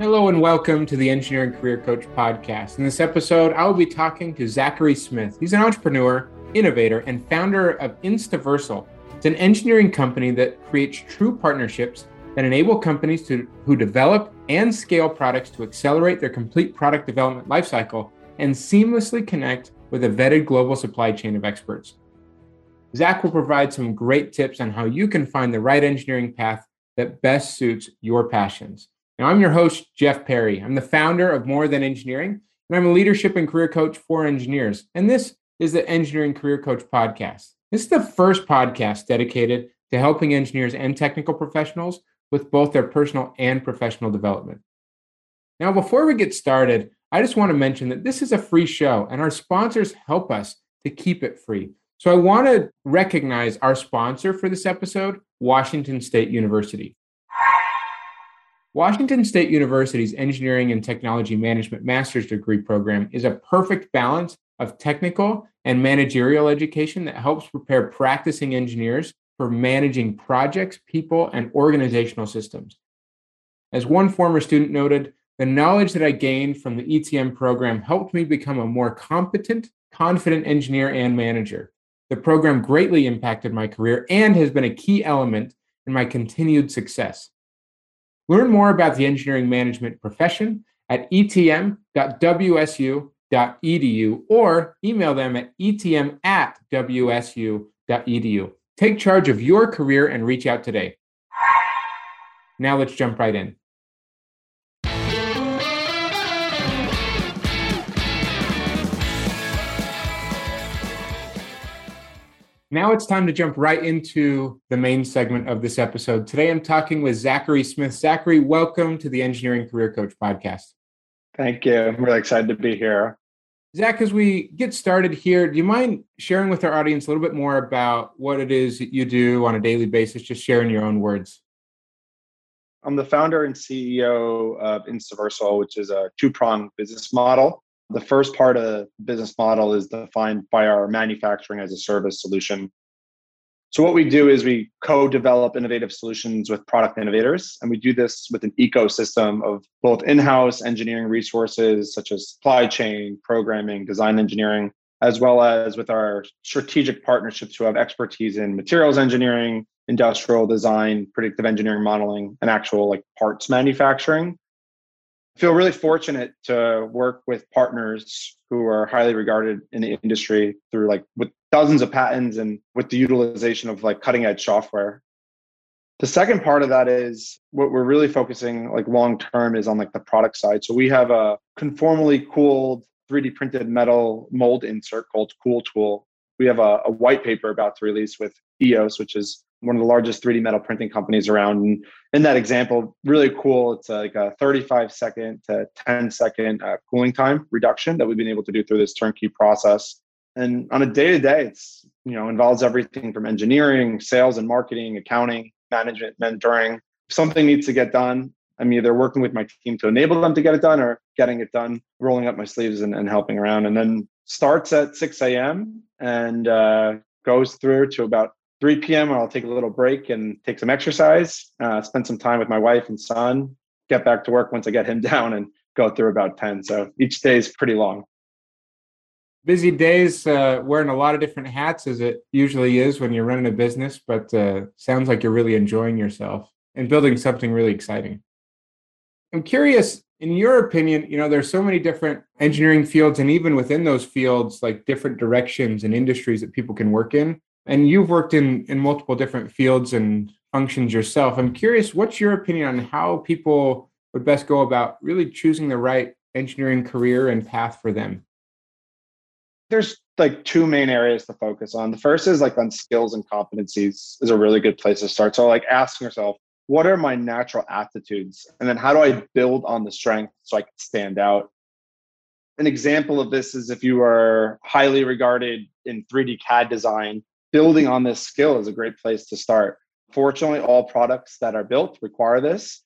Hello and welcome to the Engineering Career Coach podcast. In this episode, I will be talking to Zakary Smith. He's an entrepreneur, innovator, and founder of Instaversal. It's an engineering company that creates true partnerships that enable companies to, who develop and scale products to accelerate their complete product development lifecycle and seamlessly connect with a vetted global supply chain of experts. Zach will provide some great tips on how you can find the right engineering path that best suits your passions. Now, I'm your host, Jeff Perry. I'm the founder of More Than Engineering, and I'm a leadership and career coach for engineers. And this is the Engineering Career Coach Podcast. This is the first podcast dedicated to helping engineers and technical professionals with both their personal and professional development. Now, before we get started, I just want to mention that this is a free show and our sponsors help us to keep it free. So I want to recognize our sponsor for this episode, Washington State University. Washington State University's Engineering and Technology Management Master's Degree program is a perfect balance of technical and managerial education that helps prepare practicing engineers for managing projects, people, and organizational systems. As one former student noted, the knowledge that I gained from the ETM program helped me become a more competent, confident engineer and manager. The program greatly impacted my career and has been a key element in my continued success. Learn more about the engineering management profession at etm.wsu.edu or email them at etm at wsu.edu. Take charge of your career and reach out today. Now let's jump right in. Now it's time to jump right into the main segment of this episode. Today I'm talking with Zakary Smith. Zakary, welcome to the Engineering Career Coach podcast. Thank you. I'm really excited to be here. Zach, as we get started here, do you mind sharing with our audience a little bit more about what it is that you do on a daily basis? Just sharing your own words. I'm the founder and CEO of Instaversal, which is a two pronged business model. The first part of the business model is defined by our manufacturing as a service solution. So, what we do is we co develop innovative solutions with product innovators, and we do this with an ecosystem of both in house engineering resources such as supply chain, programming, design engineering, as well as with our strategic partnerships who have expertise in materials engineering, industrial design, predictive engineering modeling, and actual like parts manufacturing feel really fortunate to work with partners who are highly regarded in the industry through like with dozens of patents and with the utilization of like cutting edge software. The second part of that is what we're really focusing like long term is on like the product side. So we have a conformally cooled 3d printed metal mold insert called cool tool. We have a, a white paper about to release with eos which is one of the largest 3D metal printing companies around. And in that example, really cool. It's like a 35 second to 10 second uh, cooling time reduction that we've been able to do through this turnkey process. And on a day to day, it's you know involves everything from engineering, sales and marketing, accounting, management, mentoring. If something needs to get done, I'm either working with my team to enable them to get it done or getting it done, rolling up my sleeves and, and helping around. And then starts at 6 a.m. and uh, goes through to about 3 p.m. I'll take a little break and take some exercise, uh, spend some time with my wife and son, get back to work once I get him down and go through about 10. So each day is pretty long. Busy days, uh, wearing a lot of different hats as it usually is when you're running a business, but uh, sounds like you're really enjoying yourself and building something really exciting. I'm curious, in your opinion, you know, there's so many different engineering fields, and even within those fields, like different directions and industries that people can work in and you've worked in in multiple different fields and functions yourself. I'm curious what's your opinion on how people would best go about really choosing the right engineering career and path for them? There's like two main areas to focus on. The first is like on skills and competencies is a really good place to start. So like asking yourself what are my natural aptitudes? And then how do i build on the strength so i can stand out? An example of this is if you are highly regarded in 3d cad design building on this skill is a great place to start. Fortunately, all products that are built require this.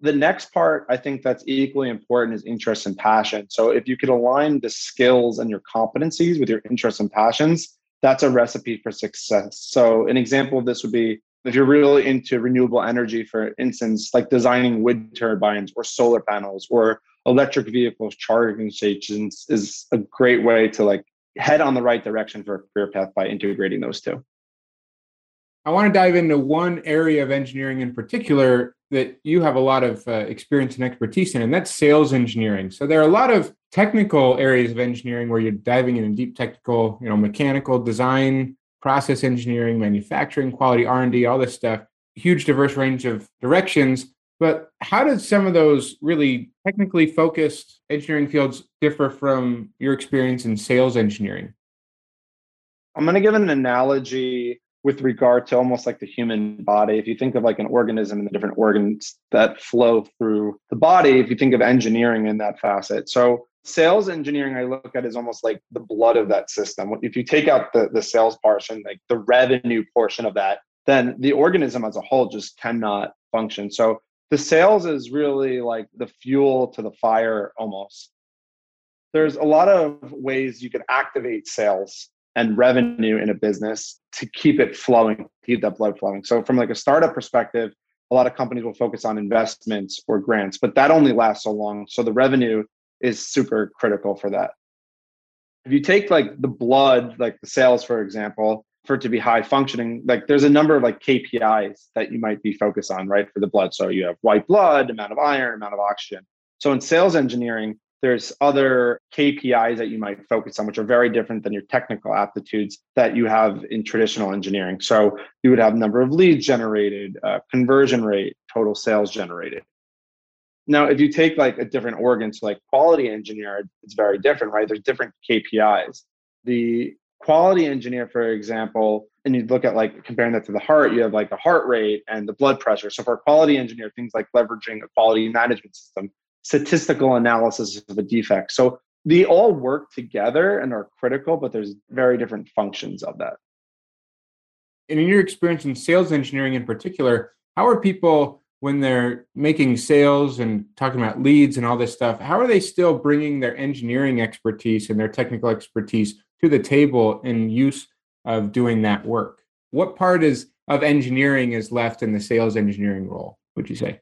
The next part I think that's equally important is interest and passion. So if you could align the skills and your competencies with your interests and passions, that's a recipe for success. So an example of this would be If you're really into renewable energy, for instance, like designing wind turbines or solar panels or electric vehicles charging stations is a great way to like head on the right direction for a career path by integrating those two. I want to dive into one area of engineering in particular that you have a lot of uh, experience and expertise in, and that's sales engineering. So there are a lot of technical areas of engineering where you're diving into deep technical, you know, mechanical design, process engineering, manufacturing, quality R&D, all this stuff. Huge diverse range of directions. But how does some of those really technically focused engineering fields differ from your experience in sales engineering? I'm going to give an analogy with regard to almost like the human body. If you think of like an organism and the different organs that flow through the body, if you think of engineering in that facet. So sales engineering I look at is almost like the blood of that system. If you take out the, the sales portion, like the revenue portion of that, then the organism as a whole just cannot function. So the sales is really like the fuel to the fire almost. There's a lot of ways you can activate sales and revenue in a business to keep it flowing, keep that blood flowing. So from like a startup perspective, a lot of companies will focus on investments or grants, but that only lasts so long. So the revenue is super critical for that. If you take like the blood, like the sales, for example, for it to be high functioning, like there's a number of like KPIs that you might be focused on, right? For the blood. So you have white blood, amount of iron, amount of oxygen. So in sales engineering, there's other KPIs that you might focus on, which are very different than your technical aptitudes that you have in traditional engineering. So you would have number of leads generated, uh, conversion rate, total sales generated. Now, if you take like a different organ, so like quality engineer, it's very different, right? There's different KPIs. The quality engineer, for example, and you look at like comparing that to the heart, you have like the heart rate and the blood pressure. So for a quality engineer, things like leveraging a quality management system statistical analysis of a defect. So they all work together and are critical, but there's very different functions of that. And in your experience in sales engineering in particular, how are people when they're making sales and talking about leads and all this stuff, how are they still bringing their engineering expertise and their technical expertise to the table in use of doing that work? What part is of engineering is left in the sales engineering role, would you say?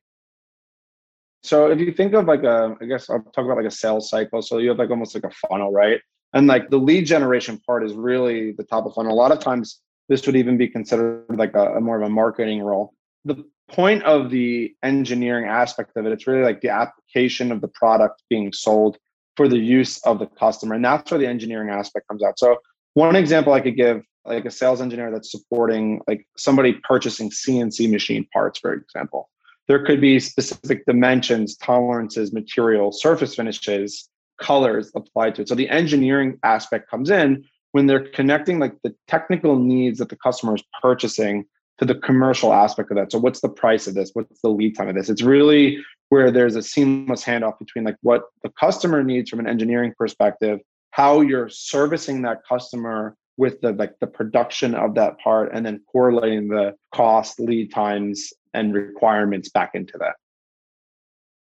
So if you think of like a, I guess I'll talk about like a sales cycle. So you have like almost like a funnel, right? And like the lead generation part is really the top of funnel. A lot of times this would even be considered like a, a more of a marketing role. The point of the engineering aspect of it, it's really like the application of the product being sold for the use of the customer. And that's where the engineering aspect comes out. So one example I could give, like a sales engineer that's supporting like somebody purchasing CNC machine parts, for example there could be specific dimensions, tolerances, material, surface finishes, colors applied to it. So the engineering aspect comes in when they're connecting like the technical needs that the customer is purchasing to the commercial aspect of that. So what's the price of this? What's the lead time of this? It's really where there's a seamless handoff between like what the customer needs from an engineering perspective, how you're servicing that customer with the like the production of that part and then correlating the cost lead times and requirements back into that.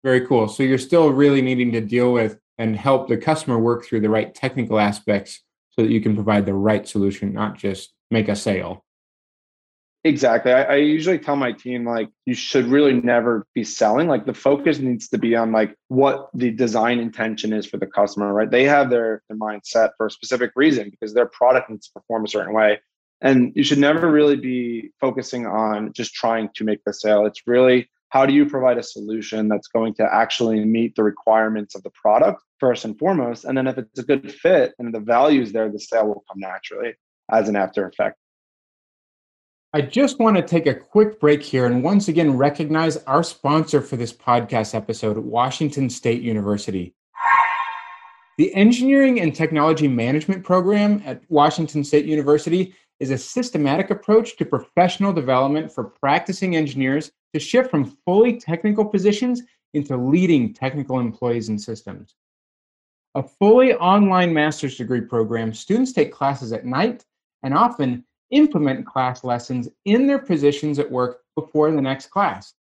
Very cool. So you're still really needing to deal with and help the customer work through the right technical aspects so that you can provide the right solution, not just make a sale. Exactly. I, I, usually tell my team like you should really never be selling. Like the focus needs to be on like what the design intention is for the customer, right? They have their, their mindset for a specific reason because their product needs to perform a certain way. And you should never really be focusing on just trying to make the sale. It's really how do you provide a solution that's going to actually meet the requirements of the product first and foremost. And then if it's a good fit and the value is there, the sale will come naturally as an after effect. I just want to take a quick break here and once again recognize our sponsor for this podcast episode, Washington State University. The Engineering and Technology Management program at Washington State University is a systematic approach to professional development for practicing engineers to shift from fully technical positions into leading technical employees and systems. A fully online master's degree program, students take classes at night and often implement class lessons in their positions at work before the next class.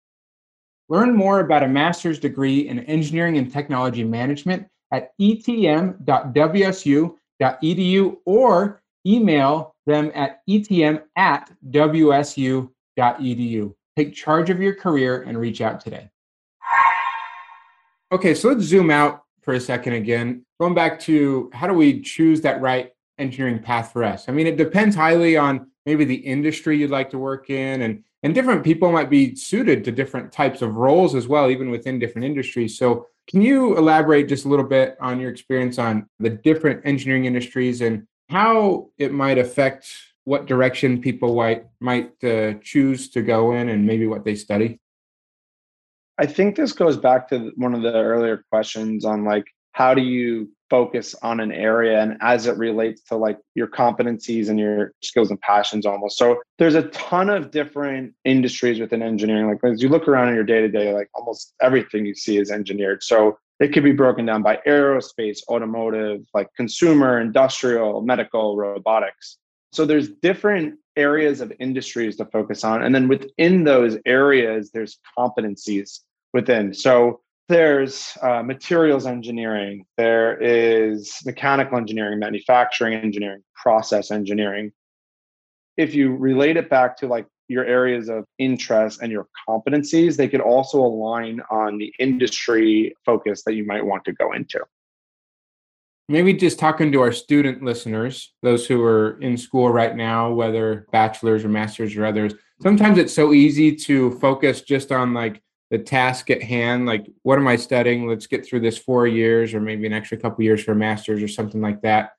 Learn more about a master's degree in engineering and technology management at etm.wsu.edu or email them at etm at wsu.edu. Take charge of your career and reach out today. Okay, so let's zoom out for a second again. Going back to how do we choose that right engineering path for us? I mean, it depends highly on maybe the industry you'd like to work in and and different people might be suited to different types of roles as well even within different industries so can you elaborate just a little bit on your experience on the different engineering industries and how it might affect what direction people might might uh, choose to go in and maybe what they study i think this goes back to one of the earlier questions on like how do you focus on an area and as it relates to like your competencies and your skills and passions almost. So there's a ton of different industries within engineering. Like as you look around in your day to day like almost everything you see is engineered. So it could be broken down by aerospace automotive like consumer industrial medical robotics. So there's different areas of industries to focus on. And then within those areas there's competencies within. So there's uh, materials engineering, there is mechanical engineering, manufacturing engineering, process engineering. If you relate it back to like your areas of interest and your competencies, they could also align on the industry focus that you might want to go into. Maybe just talking to our student listeners, those who are in school right now, whether bachelor's or master's or others, sometimes it's so easy to focus just on like the task at hand like what am i studying? Let's get through this four years or maybe an extra couple years for a master's or something like that.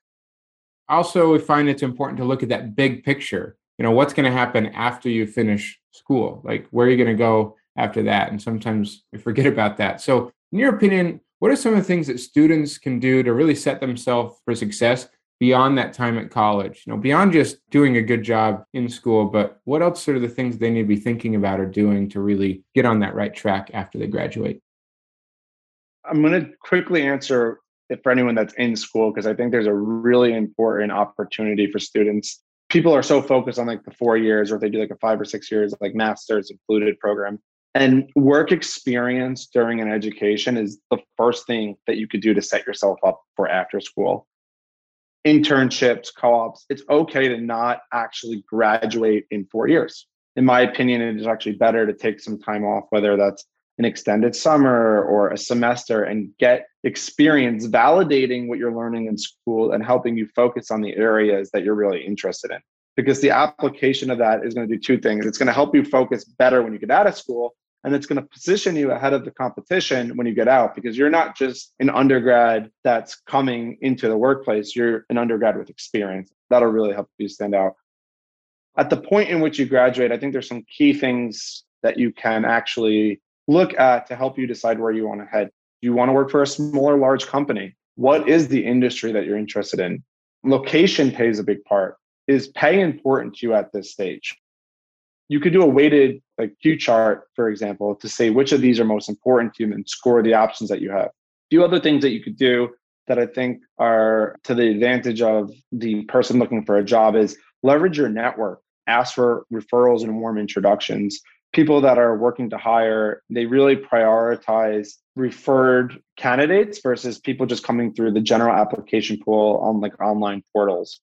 Also we find it's important to look at that big picture. You know what's going to happen after you finish school? Like where are you going to go after that? And sometimes we forget about that. So in your opinion what are some of the things that students can do to really set themselves for success beyond that time at college. You know beyond just doing a good job in school but what else are the things they need to be thinking about or doing to really get on that right track after they graduate? I'm going to quickly answer for anyone that's in school because i think there's a really important opportunity for students. People are so focused on like the four years or if they do like a five or six years like masters included program. And work experience during an education is the first thing that you could do to set yourself up for after school internships, co ops, it's okay to not actually graduate in four years. In my opinion, it is actually better to take some time off, whether that's an extended summer or a semester, and get experience validating what you're learning in school and helping you focus on the areas that you're really interested in. Because the application of that is going to do two things it's going to help you focus better when you get out of school, and it's going to position you ahead of the competition when you get out because you're not just an undergrad that's coming into the workplace you're an undergrad with experience. That'll really help you stand out. At the point in which you graduate i think there's some key things that you can actually look at to help you decide where you want to head. Do you want to work for a small or large company? What is the industry that you're interested in? Location plays a big part. Is pay important to you at this stage you could do a weighted like Pugh chart, for example, to say which of these are most important to you and score the options that you have. A few other things that you could do that I think are to the advantage of the person looking for a job is leverage your network, ask for referrals and warm introductions. People that are working to hire, they really prioritize referred candidates versus people just coming through the general application pool on like online portals.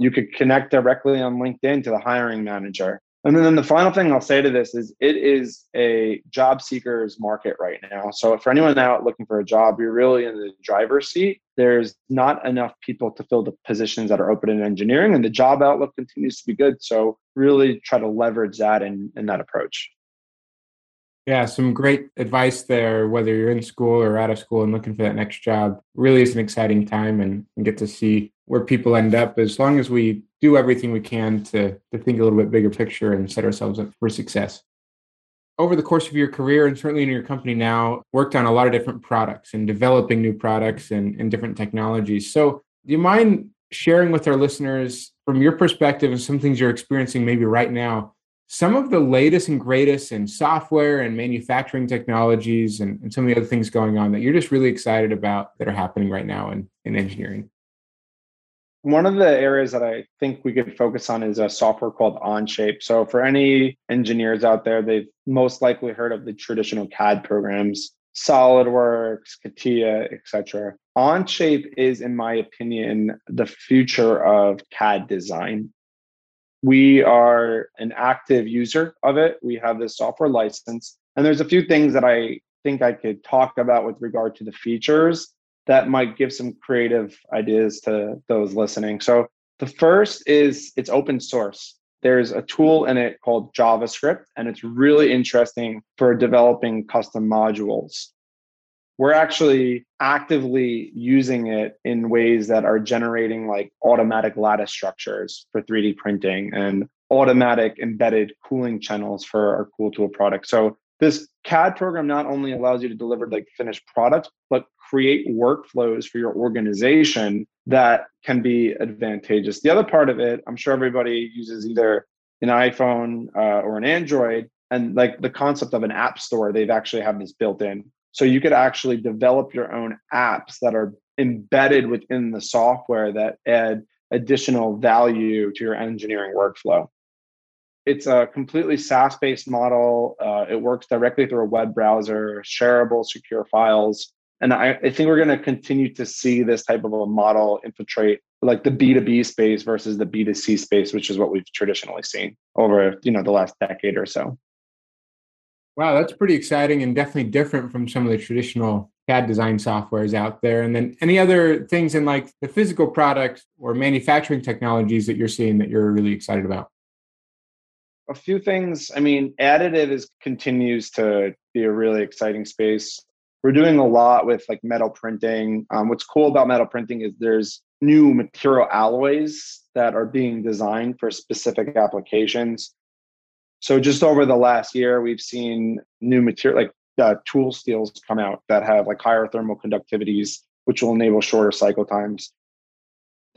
You could connect directly on LinkedIn to the hiring manager and then the final thing I'll say to this is it is a job seekers market right now. So for anyone out looking for a job, you're really in the driver's seat. There's not enough people to fill the positions that are open in engineering, and the job outlook continues to be good. So really try to leverage that in, in that approach. Yeah, some great advice there, whether you're in school or out of school and looking for that next job. Really is an exciting time and, and get to see where people end up as long as we do everything we can to, to think a little bit bigger picture and set ourselves up for success. Over the course of your career and certainly in your company now, worked on a lot of different products and developing new products and, and different technologies. So, do you mind sharing with our listeners from your perspective and some things you're experiencing maybe right now, some of the latest and greatest in software and manufacturing technologies and, and some of the other things going on that you're just really excited about that are happening right now in, in engineering? One of the areas that I think we could focus on is a software called Onshape. So for any engineers out there, they've most likely heard of the traditional CAD programs, SolidWorks, CATIA, etc. Onshape is, in my opinion, the future of CAD design. We are an active user of it. We have this software license. And there's a few things that I think I could talk about with regard to the features that might give some creative ideas to those listening. So the first is it's open source. There's a tool in it called JavaScript, and it's really interesting for developing custom modules. We're actually actively using it in ways that are generating like automatic lattice structures for 3D printing and automatic embedded cooling channels for our Cool Tool product. So this CAD program not only allows you to deliver like finished products, but create workflows for your organization that can be advantageous. The other part of it, I'm sure everybody uses either an iPhone uh, or an Android, and like the concept of an app store, they've actually have this built in. So you could actually develop your own apps that are embedded within the software that add additional value to your engineering workflow. It's a completely SaaS based model. Uh, it works directly through a web browser, shareable, secure files. And I, I think we're going to continue to see this type of a model infiltrate like the B2B space versus the B2C space, which is what we've traditionally seen over, you know, the last decade or so. Wow, that's pretty exciting and definitely different from some of the traditional CAD design softwares out there. And then any other things in like the physical product or manufacturing technologies that you're seeing that you're really excited about? a few things. I mean, additive is continues to be a really exciting space. We're doing a lot with like metal printing. Um, what's cool about metal printing is there's new material alloys that are being designed for specific applications. So just over the last year, we've seen new material like uh, tool steels come out that have like higher thermal conductivities, which will enable shorter cycle times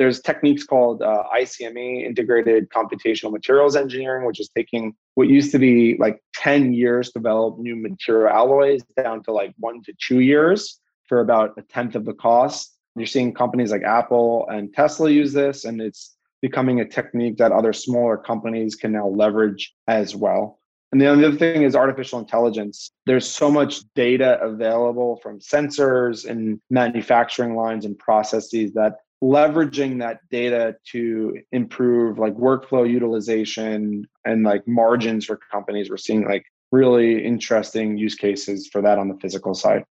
there's techniques called uh, ICME, Integrated Computational Materials Engineering, which is taking what used to be like 10 years to develop new material alloys down to like one to two years for about a tenth of the cost. You're seeing companies like Apple and Tesla use this, and it's becoming a technique that other smaller companies can now leverage as well. And the other thing is artificial intelligence. There's so much data available from sensors and manufacturing lines and processes that leveraging that data to improve like workflow utilization and like margins for companies. We're seeing like really interesting use cases for that on the physical side.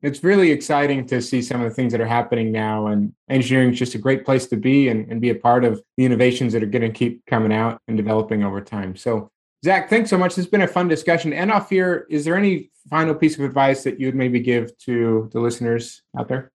It's really exciting to see some of the things that are happening now and engineering is just a great place to be and, and be a part of the innovations that are going to keep coming out and developing over time. So zach thanks so much. It's been a fun discussion. And off here is there any final piece of advice that you would maybe give to the listeners out there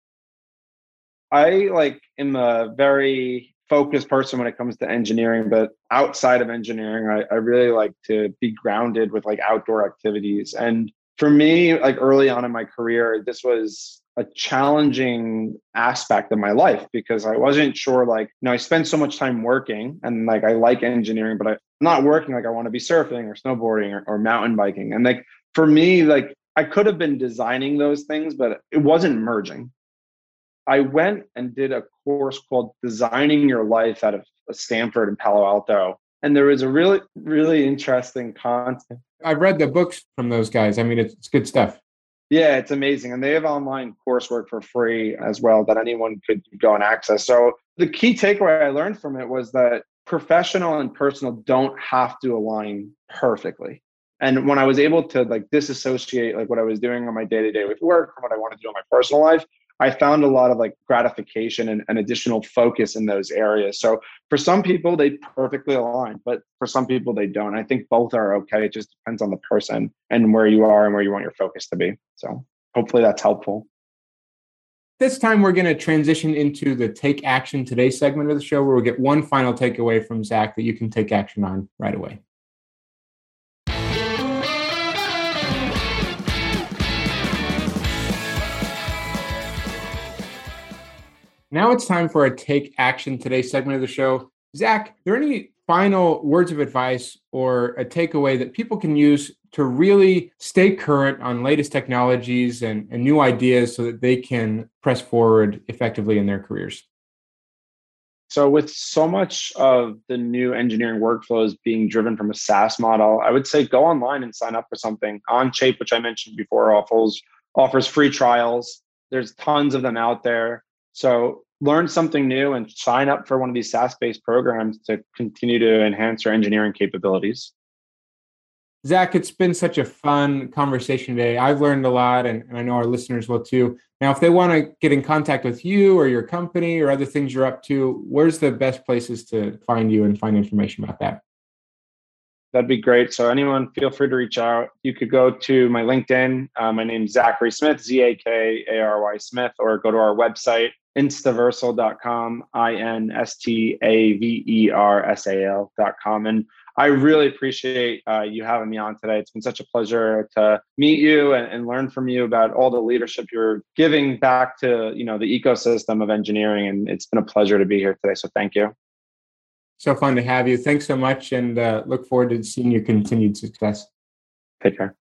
I like am a very focused person when it comes to engineering, but outside of engineering, I, I really like to be grounded with like outdoor activities. And for me, like early on in my career, this was a challenging aspect of my life because I wasn't sure like you know I spend so much time working and like I like engineering but I'm not working like I want to be surfing or snowboarding or, or mountain biking and like for me like I could have been designing those things but it wasn't merging I went and did a course called Designing Your Life out of uh, Stanford and Palo Alto. And there was a really, really interesting content. I've read the books from those guys. I mean, it's, it's good stuff. Yeah, it's amazing. And they have online coursework for free as well that anyone could go and access. So the key takeaway I learned from it was that professional and personal don't have to align perfectly. And when I was able to like disassociate like what I was doing on my day to day with work from what I want to do in my personal life, I found a lot of like gratification and, and, additional focus in those areas. So for some people, they perfectly align, but for some people, they don't. I think both are okay. It just depends on the person and where you are and where you want your focus to be. So hopefully that's helpful. This time, we're going to transition into the Take Action Today segment of the show where we get one final takeaway from Zach that you can take action on right away. Now it's time for a Take Action Today segment of the show. Zach, are there any final words of advice or a takeaway that people can use to really stay current on latest technologies and, and new ideas so that they can press forward effectively in their careers? So, with so much of the new engineering workflows being driven from a SaaS model, I would say go online and sign up for something. on Onshape, which I mentioned before, offers offers free trials. There's tons of them out there. So learn something new and sign up for one of these SaaS based programs to continue to enhance your engineering capabilities. Zach, it's been such a fun conversation today. I've learned a lot, and, and I know our listeners will too. Now, if they want to get in contact with you or your company or other things you're up to, where's the best places to find you and find information about that? That'd be great. So, anyone, feel free to reach out. You could go to my LinkedIn. Uh, my name's Zakary Smith, Z A K A R Y Smith, or go to our website, instaversal.com, I N S T A V E R S A L.com. And I really appreciate uh, you having me on today. It's been such a pleasure to meet you and, and, learn from you about all the leadership you're giving back to you know the ecosystem of engineering. And it's been a pleasure to be here today. So thank you. So fun to have you. Thanks so much, and uh, look forward to seeing your continued success. Take care.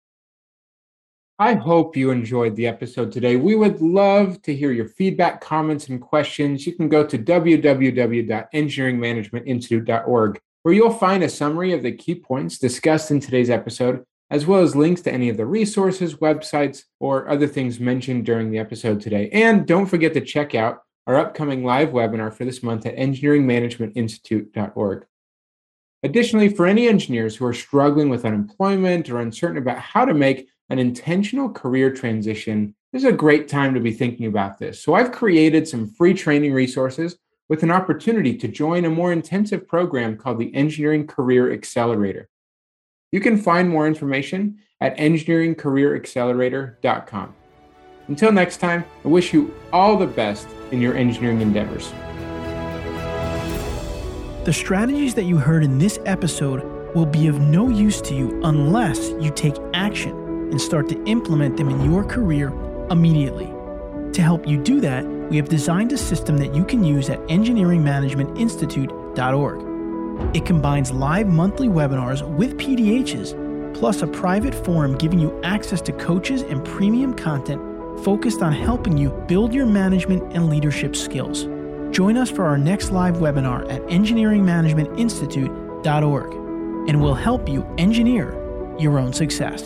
I hope you enjoyed the episode today. We would love to hear your feedback, comments, and questions. You can go to www.engineeringmanagementinstitute.org where you'll find a summary of the key points discussed in today's episode, as well as links to any of the resources, websites, or other things mentioned during the episode today. And don't forget to check out our upcoming live webinar for this month at engineeringmanagementinstitute.org. Additionally, for any engineers who are struggling with unemployment or uncertain about how to make an intentional career transition, this is a great time to be thinking about this. So, I've created some free training resources with an opportunity to join a more intensive program called the Engineering Career Accelerator. You can find more information at engineeringcareeraccelerator.com. Until next time, I wish you all the best in your engineering endeavors. The strategies that you heard in this episode will be of no use to you unless you take action and start to implement them in your career immediately. To help you do that, we have designed a system that you can use at engineeringmanagementinstitute.org. It combines live monthly webinars with PDHs, plus a private forum giving you access to coaches and premium content focused on helping you build your management and leadership skills. Join us for our next live webinar at engineeringmanagementinstitute.org, and we'll help you engineer your own success.